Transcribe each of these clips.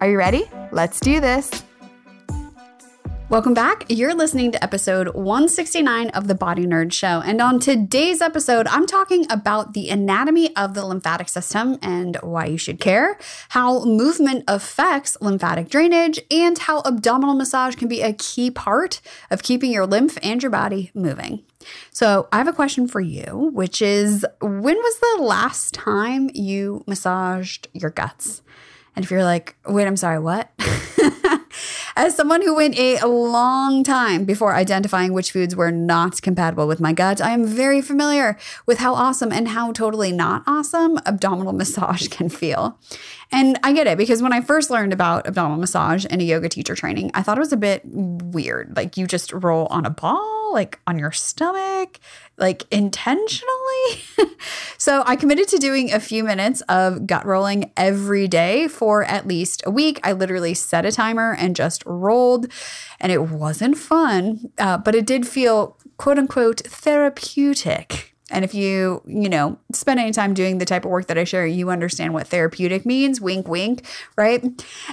Are you ready? Let's do this. Welcome back. You're listening to episode 169 of the Body Nerd Show. And on today's episode, I'm talking about the anatomy of the lymphatic system and why you should care, how movement affects lymphatic drainage, and how abdominal massage can be a key part of keeping your lymph and your body moving. So, I have a question for you, which is when was the last time you massaged your guts? And if you're like, wait, I'm sorry, what? As someone who went a long time before identifying which foods were not compatible with my gut, I am very familiar with how awesome and how totally not awesome abdominal massage can feel. And I get it because when I first learned about abdominal massage in a yoga teacher training, I thought it was a bit weird. Like you just roll on a ball, like on your stomach, like intentionally. so I committed to doing a few minutes of gut rolling every day for at least a week. I literally set a timer and just rolled, and it wasn't fun, uh, but it did feel quote unquote therapeutic. And if you, you know, spend any time doing the type of work that I share, you understand what therapeutic means. Wink, wink, right?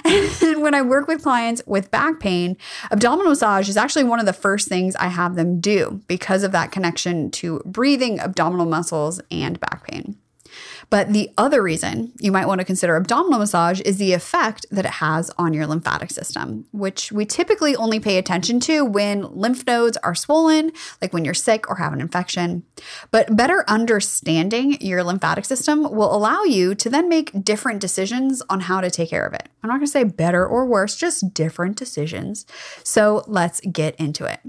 And when I work with clients with back pain, abdominal massage is actually one of the first things I have them do because of that connection to breathing, abdominal muscles, and back pain. But the other reason you might want to consider abdominal massage is the effect that it has on your lymphatic system, which we typically only pay attention to when lymph nodes are swollen, like when you're sick or have an infection. But better understanding your lymphatic system will allow you to then make different decisions on how to take care of it. I'm not going to say better or worse, just different decisions. So let's get into it.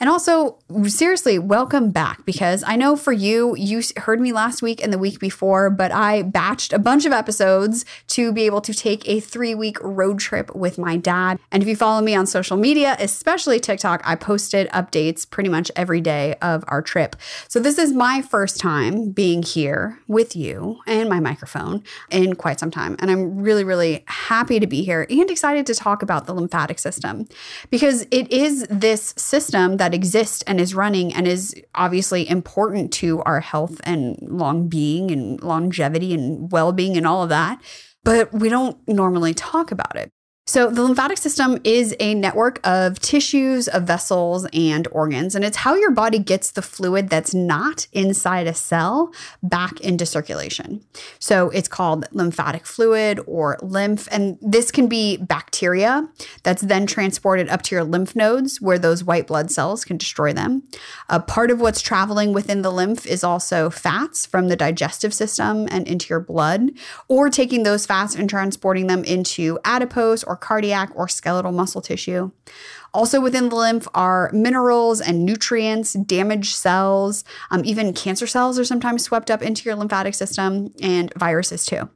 And also, seriously, welcome back because I know for you, you heard me last week and the week before, but I batched a bunch of episodes to be able to take a three week road trip with my dad. And if you follow me on social media, especially TikTok, I posted updates pretty much every day of our trip. So this is my first time being here with you and my microphone in quite some time. And I'm really, really happy to be here and excited to talk about the lymphatic system because it is this system that that exists and is running and is obviously important to our health and long being and longevity and well being and all of that. But we don't normally talk about it. So, the lymphatic system is a network of tissues, of vessels, and organs, and it's how your body gets the fluid that's not inside a cell back into circulation. So, it's called lymphatic fluid or lymph, and this can be bacteria that's then transported up to your lymph nodes where those white blood cells can destroy them. A part of what's traveling within the lymph is also fats from the digestive system and into your blood, or taking those fats and transporting them into adipose or or cardiac or skeletal muscle tissue. Also within the lymph are minerals and nutrients, damaged cells, um, even cancer cells are sometimes swept up into your lymphatic system, and viruses too.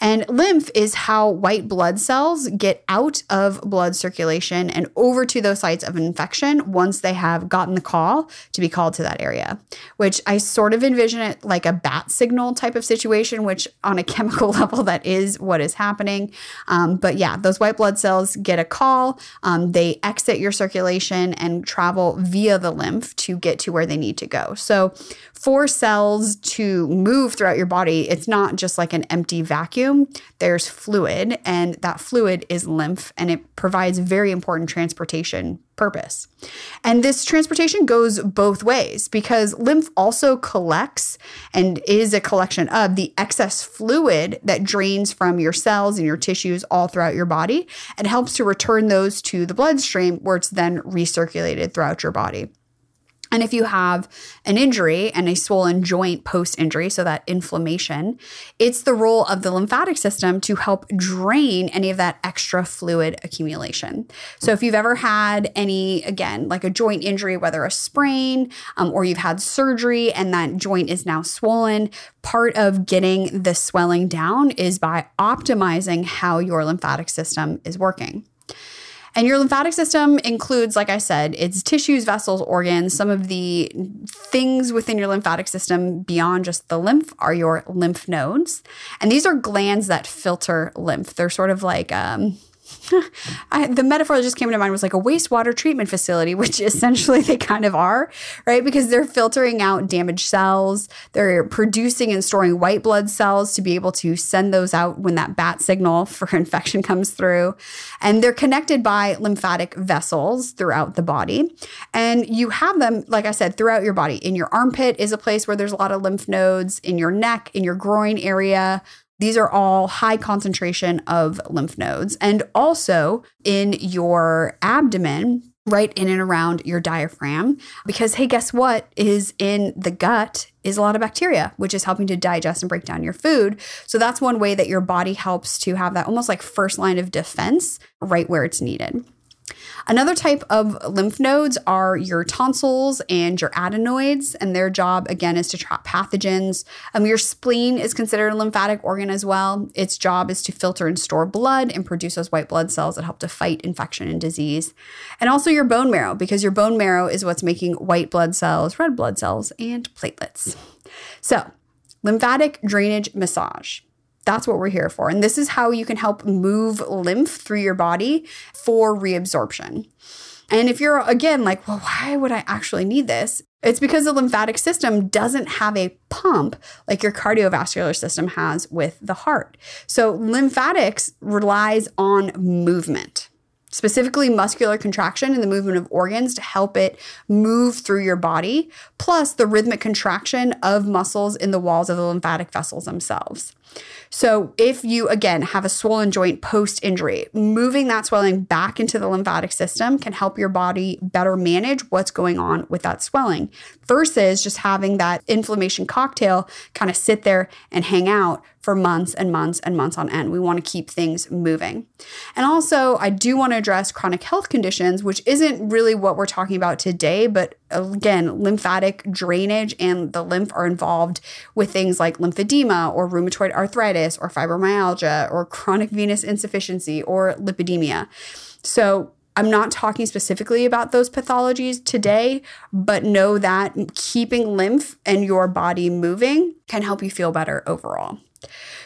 And lymph is how white blood cells get out of blood circulation and over to those sites of infection once they have gotten the call to be called to that area, which I sort of envision it like a bat signal type of situation, which on a chemical level, that is what is happening. Um, but yeah, those white blood cells get a call, um, they exit your circulation and travel via the lymph to get to where they need to go. So for cells to move throughout your body, it's not just like an empty vacuum. There's fluid, and that fluid is lymph, and it provides very important transportation purpose. And this transportation goes both ways because lymph also collects and is a collection of the excess fluid that drains from your cells and your tissues all throughout your body and helps to return those to the bloodstream where it's then recirculated throughout your body. And if you have an injury and a swollen joint post injury, so that inflammation, it's the role of the lymphatic system to help drain any of that extra fluid accumulation. So if you've ever had any, again, like a joint injury, whether a sprain um, or you've had surgery and that joint is now swollen, part of getting the swelling down is by optimizing how your lymphatic system is working. And your lymphatic system includes, like I said, its tissues, vessels, organs. Some of the things within your lymphatic system beyond just the lymph are your lymph nodes. And these are glands that filter lymph. They're sort of like, um, I, the metaphor that just came to mind was like a wastewater treatment facility, which essentially they kind of are, right? Because they're filtering out damaged cells. They're producing and storing white blood cells to be able to send those out when that bat signal for infection comes through. And they're connected by lymphatic vessels throughout the body. And you have them, like I said, throughout your body. In your armpit is a place where there's a lot of lymph nodes, in your neck, in your groin area, these are all high concentration of lymph nodes. And also in your abdomen, right in and around your diaphragm. Because, hey, guess what is in the gut is a lot of bacteria, which is helping to digest and break down your food. So that's one way that your body helps to have that almost like first line of defense right where it's needed. Another type of lymph nodes are your tonsils and your adenoids, and their job again is to trap pathogens. Um, your spleen is considered a lymphatic organ as well. Its job is to filter and store blood and produce those white blood cells that help to fight infection and disease. And also your bone marrow, because your bone marrow is what's making white blood cells, red blood cells, and platelets. So, lymphatic drainage massage. That's what we're here for. And this is how you can help move lymph through your body for reabsorption. And if you're again like, well, why would I actually need this? It's because the lymphatic system doesn't have a pump like your cardiovascular system has with the heart. So lymphatics relies on movement specifically muscular contraction and the movement of organs to help it move through your body, plus the rhythmic contraction of muscles in the walls of the lymphatic vessels themselves. So, if you again have a swollen joint post injury, moving that swelling back into the lymphatic system can help your body better manage what's going on with that swelling versus just having that inflammation cocktail kind of sit there and hang out for months and months and months on end. We want to keep things moving. And also, I do want to address chronic health conditions, which isn't really what we're talking about today, but again, lymphatic drainage and the lymph are involved with things like lymphedema or rheumatoid arthritis or fibromyalgia or chronic venous insufficiency or lipedema. So, I'm not talking specifically about those pathologies today, but know that keeping lymph and your body moving can help you feel better overall.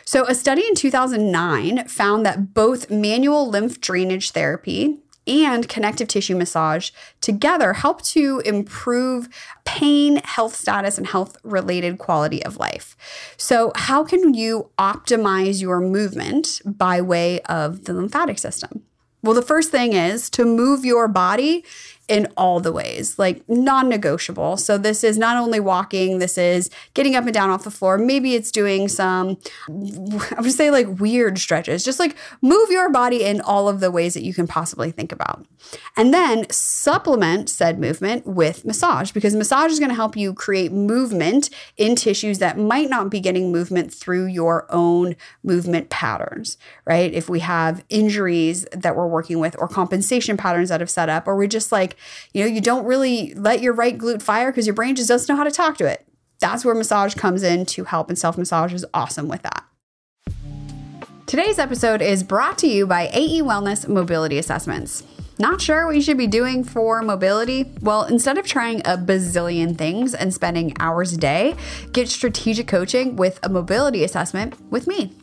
So, a study in 2009 found that both manual lymph drainage therapy and connective tissue massage together help to improve pain, health status, and health related quality of life. So, how can you optimize your movement by way of the lymphatic system? Well, the first thing is to move your body in all the ways, like non negotiable. So, this is not only walking, this is getting up and down off the floor. Maybe it's doing some, I would say, like weird stretches. Just like move your body in all of the ways that you can possibly think about. And then supplement said movement with massage because massage is going to help you create movement in tissues that might not be getting movement through your own movement patterns, right? If we have injuries that we're working with or compensation patterns that have set up, or we're just like, you know, you don't really let your right glute fire because your brain just doesn't know how to talk to it. That's where massage comes in to help, and self massage is awesome with that. Today's episode is brought to you by AE Wellness Mobility Assessments. Not sure what you should be doing for mobility? Well, instead of trying a bazillion things and spending hours a day, get strategic coaching with a mobility assessment with me.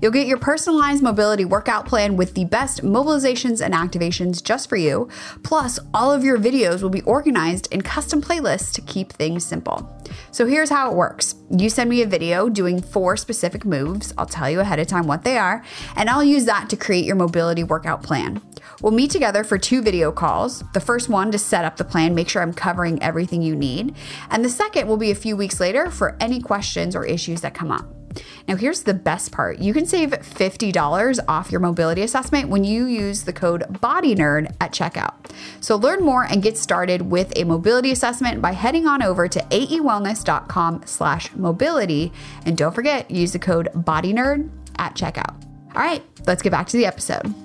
You'll get your personalized mobility workout plan with the best mobilizations and activations just for you. Plus, all of your videos will be organized in custom playlists to keep things simple. So here's how it works you send me a video doing four specific moves. I'll tell you ahead of time what they are, and I'll use that to create your mobility workout plan. We'll meet together for two video calls. The first one to set up the plan, make sure I'm covering everything you need. And the second will be a few weeks later for any questions or issues that come up. Now, here's the best part you can save $50 off your mobility assessment when you use the code BODYNERD at checkout. So, learn more and get started with a mobility assessment by heading on over to aewellness.com slash mobility. And don't forget, use the code BODYNERD at checkout. All right, let's get back to the episode.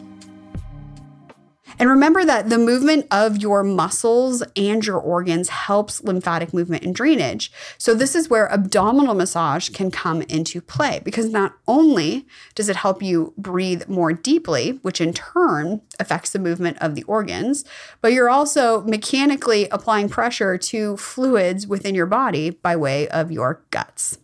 And remember that the movement of your muscles and your organs helps lymphatic movement and drainage. So, this is where abdominal massage can come into play because not only does it help you breathe more deeply, which in turn affects the movement of the organs, but you're also mechanically applying pressure to fluids within your body by way of your guts.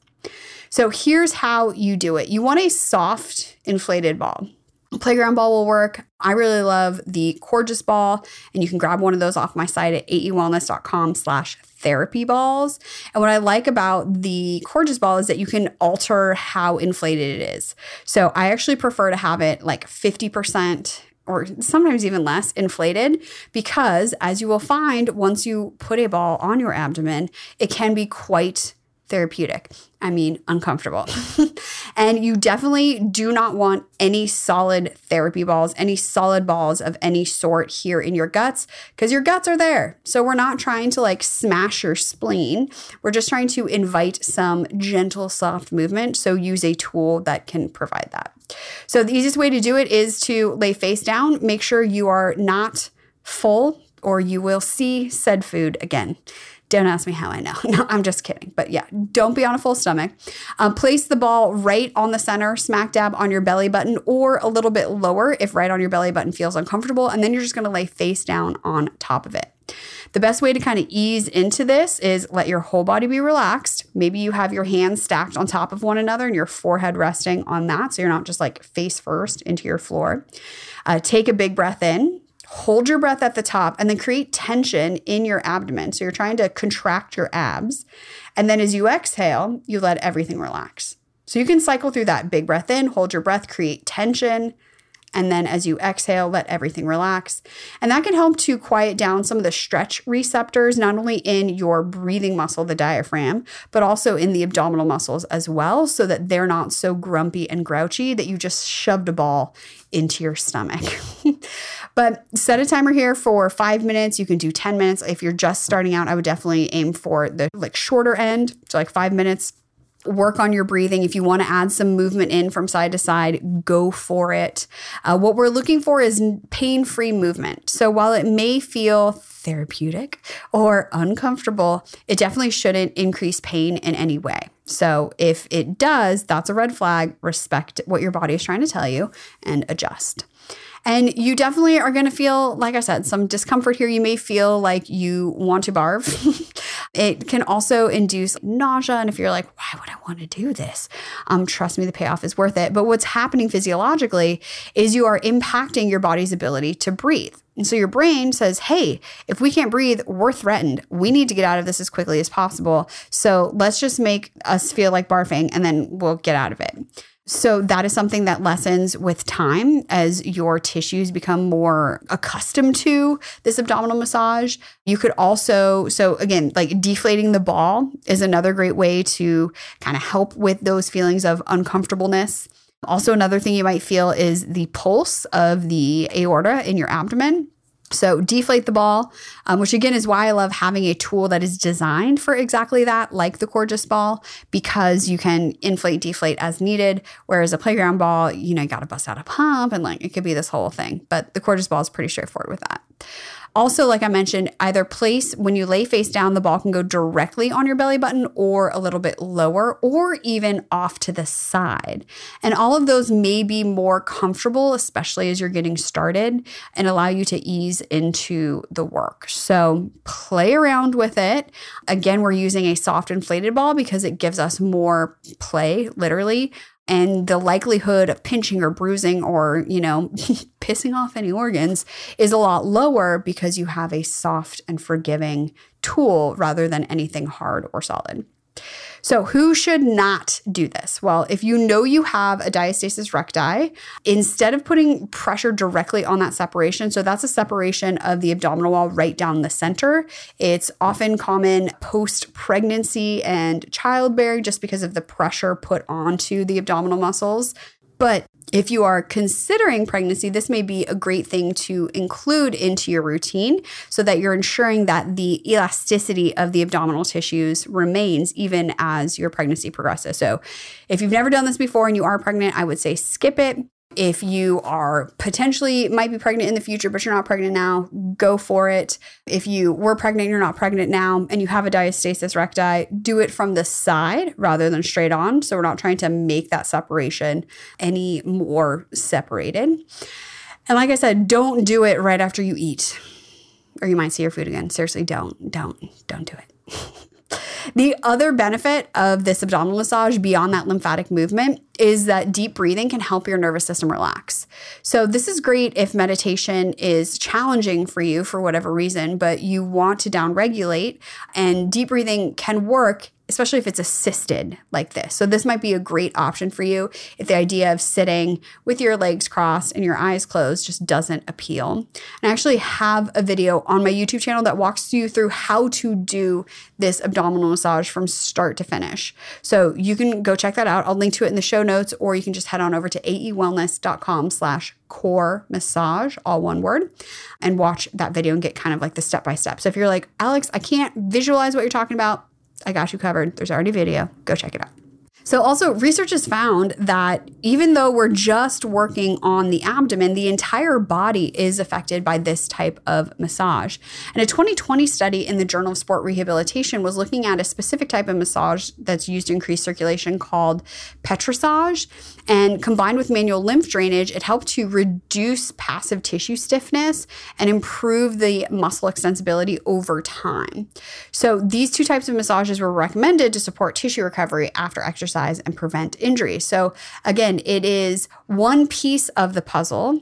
So, here's how you do it you want a soft, inflated ball. Playground ball will work. I really love the Coregeous ball, and you can grab one of those off my site at aewellness.com slash therapy balls. And what I like about the Coregeous ball is that you can alter how inflated it is. So I actually prefer to have it like 50% or sometimes even less inflated because as you will find once you put a ball on your abdomen, it can be quite therapeutic. I mean, uncomfortable. and you definitely do not want any solid therapy balls, any solid balls of any sort here in your guts because your guts are there. So we're not trying to like smash your spleen. We're just trying to invite some gentle, soft movement. So use a tool that can provide that. So the easiest way to do it is to lay face down. Make sure you are not full or you will see said food again. Don't ask me how I know. No, I'm just kidding. But yeah, don't be on a full stomach. Um, place the ball right on the center, smack dab on your belly button, or a little bit lower if right on your belly button feels uncomfortable. And then you're just going to lay face down on top of it. The best way to kind of ease into this is let your whole body be relaxed. Maybe you have your hands stacked on top of one another and your forehead resting on that. So you're not just like face first into your floor. Uh, take a big breath in hold your breath at the top and then create tension in your abdomen. So you're trying to contract your abs. And then as you exhale, you let everything relax. So you can cycle through that big breath in, hold your breath, create tension, and then as you exhale, let everything relax. And that can help to quiet down some of the stretch receptors, not only in your breathing muscle, the diaphragm, but also in the abdominal muscles as well, so that they're not so grumpy and grouchy that you just shoved a ball into your stomach. but set a timer here for five minutes. You can do 10 minutes. If you're just starting out, I would definitely aim for the like shorter end, so like five minutes work on your breathing. If you want to add some movement in from side to side, go for it. Uh, what we're looking for is pain free movement. So while it may feel therapeutic or uncomfortable, it definitely shouldn't increase pain in any way. So if it does, that's a red flag. Respect what your body is trying to tell you and adjust. And you definitely are going to feel, like I said, some discomfort here. You may feel like you want to barf. it can also induce nausea. And if you're like, why would I want to do this? Um, trust me, the payoff is worth it. But what's happening physiologically is you are impacting your body's ability to breathe. And so your brain says, hey, if we can't breathe, we're threatened. We need to get out of this as quickly as possible. So let's just make us feel like barfing and then we'll get out of it. So that is something that lessens with time as your tissues become more accustomed to this abdominal massage. You could also, so again, like deflating the ball is another great way to kind of help with those feelings of uncomfortableness. Also, another thing you might feel is the pulse of the aorta in your abdomen. So deflate the ball, um, which again is why I love having a tool that is designed for exactly that, like the Coregeous ball, because you can inflate, deflate as needed. Whereas a playground ball, you know, you got to bust out a pump and like it could be this whole thing. But the Coregeous ball is pretty straightforward with that. Also, like I mentioned, either place when you lay face down, the ball can go directly on your belly button or a little bit lower or even off to the side. And all of those may be more comfortable, especially as you're getting started, and allow you to ease into the work. So play around with it. Again, we're using a soft inflated ball because it gives us more play, literally and the likelihood of pinching or bruising or, you know, pissing off any organs is a lot lower because you have a soft and forgiving tool rather than anything hard or solid. So, who should not do this? Well, if you know you have a diastasis recti, instead of putting pressure directly on that separation, so that's a separation of the abdominal wall right down the center. It's often common post pregnancy and childbearing just because of the pressure put onto the abdominal muscles. But if you are considering pregnancy, this may be a great thing to include into your routine so that you're ensuring that the elasticity of the abdominal tissues remains even as your pregnancy progresses. So, if you've never done this before and you are pregnant, I would say skip it. If you are potentially might be pregnant in the future, but you're not pregnant now, go for it. If you were pregnant, you're not pregnant now, and you have a diastasis recti, do it from the side rather than straight on. So we're not trying to make that separation any more separated. And like I said, don't do it right after you eat, or you might see your food again. Seriously, don't, don't, don't do it. The other benefit of this abdominal massage beyond that lymphatic movement is that deep breathing can help your nervous system relax. So, this is great if meditation is challenging for you for whatever reason, but you want to downregulate, and deep breathing can work especially if it's assisted like this. So, this might be a great option for you if the idea of sitting with your legs crossed and your eyes closed just doesn't appeal. And I actually have a video on my YouTube channel that walks you through how to do this abdominal massage from start to finish. So, you can go check that out. I'll link to it in the show notes, or you can just head on over to aewellness.com slash core massage, all one word, and watch that video and get kind of like the step by step. So if you're like, Alex, I can't visualize what you're talking about, I got you covered. There's already video. Go check it out. So, also, research has found that even though we're just working on the abdomen, the entire body is affected by this type of massage. And a 2020 study in the Journal of Sport Rehabilitation was looking at a specific type of massage that's used to increase circulation called petrissage. And combined with manual lymph drainage, it helped to reduce passive tissue stiffness and improve the muscle extensibility over time. So, these two types of massages were recommended to support tissue recovery after exercise and prevent injury. So, again, it is one piece of the puzzle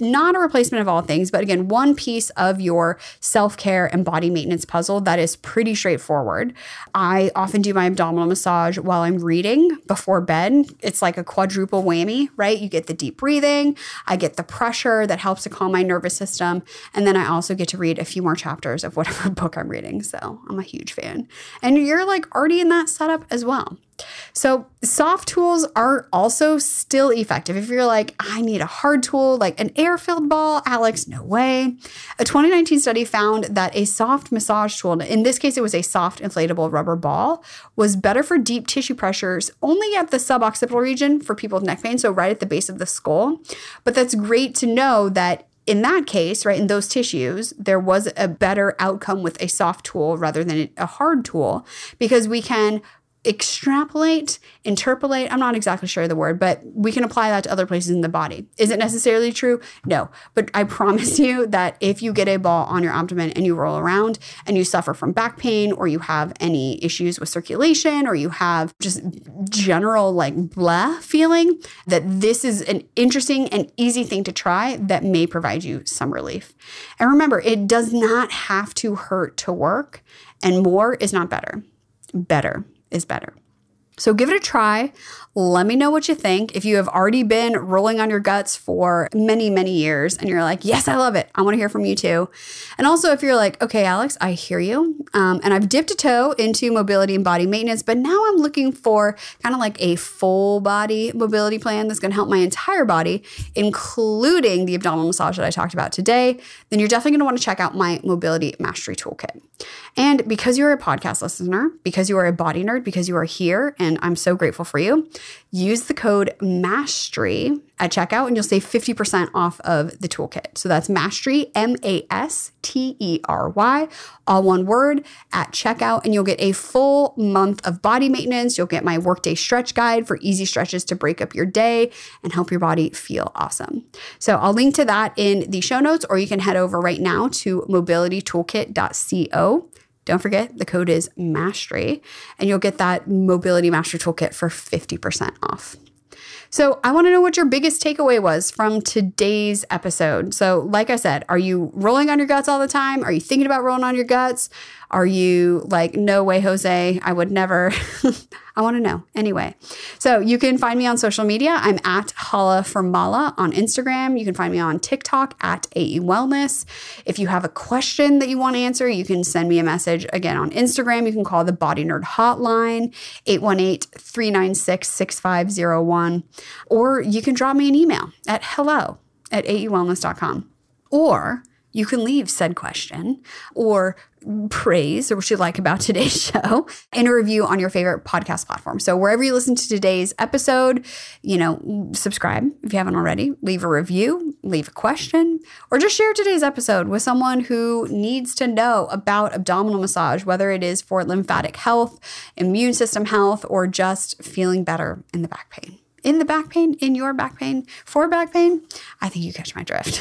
not a replacement of all things, but again, one piece of your self care and body maintenance puzzle that is pretty straightforward. I often do my abdominal massage while I'm reading before bed. It's like a quadruple whammy, right? You get the deep breathing, I get the pressure that helps to calm my nervous system, and then I also get to read a few more chapters of whatever book I'm reading. So I'm a huge fan. And you're like already in that setup as well. So, soft tools are also still effective. If you're like, I need a hard tool, like an air filled ball, Alex, no way. A 2019 study found that a soft massage tool, in this case, it was a soft inflatable rubber ball, was better for deep tissue pressures only at the suboccipital region for people with neck pain, so right at the base of the skull. But that's great to know that in that case, right, in those tissues, there was a better outcome with a soft tool rather than a hard tool because we can extrapolate, interpolate, I'm not exactly sure of the word, but we can apply that to other places in the body. Is it necessarily true? No. But I promise you that if you get a ball on your abdomen and you roll around and you suffer from back pain or you have any issues with circulation or you have just general like blah feeling, that this is an interesting and easy thing to try that may provide you some relief. And remember, it does not have to hurt to work, and more is not better. Better is better. So give it a try. Let me know what you think. If you have already been rolling on your guts for many, many years and you're like, yes, I love it, I want to hear from you too. And also, if you're like, okay, Alex, I hear you. Um, and I've dipped a toe into mobility and body maintenance, but now I'm looking for kind of like a full body mobility plan that's going to help my entire body, including the abdominal massage that I talked about today, then you're definitely going to want to check out my mobility mastery toolkit. And because you're a podcast listener, because you are a body nerd, because you are here, and I'm so grateful for you, use the code MASTERY at checkout and you'll save 50% off of the toolkit. So that's Mastery, M A S T E R Y, all one word at checkout. And you'll get a full month of body maintenance. You'll get my workday stretch guide for easy stretches to break up your day and help your body feel awesome. So I'll link to that in the show notes, or you can head over right now to mobilitytoolkit.co don't forget the code is mastery and you'll get that mobility Master toolkit for 50% off. So, I want to know what your biggest takeaway was from today's episode. So, like I said, are you rolling on your guts all the time? Are you thinking about rolling on your guts? Are you like, no way, Jose, I would never? I want to know. Anyway, so you can find me on social media. I'm at Hala for Mala on Instagram. You can find me on TikTok at AE Wellness. If you have a question that you want to answer, you can send me a message again on Instagram. You can call the Body Nerd Hotline, 818 396 6501, or you can drop me an email at hello at aewellness.com. Or you can leave said question or praise or what you like about today's show and a review on your favorite podcast platform. So wherever you listen to today's episode, you know, subscribe if you haven't already, leave a review, leave a question, or just share today's episode with someone who needs to know about abdominal massage, whether it is for lymphatic health, immune system health, or just feeling better in the back pain in the back pain, in your back pain, for back pain, I think you catch my drift.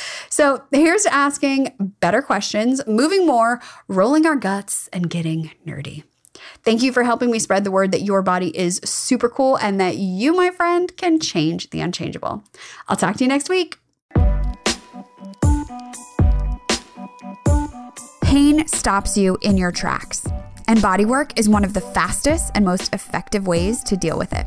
so here's asking better questions, moving more, rolling our guts, and getting nerdy. Thank you for helping me spread the word that your body is super cool and that you, my friend, can change the unchangeable. I'll talk to you next week. Pain stops you in your tracks, and bodywork is one of the fastest and most effective ways to deal with it.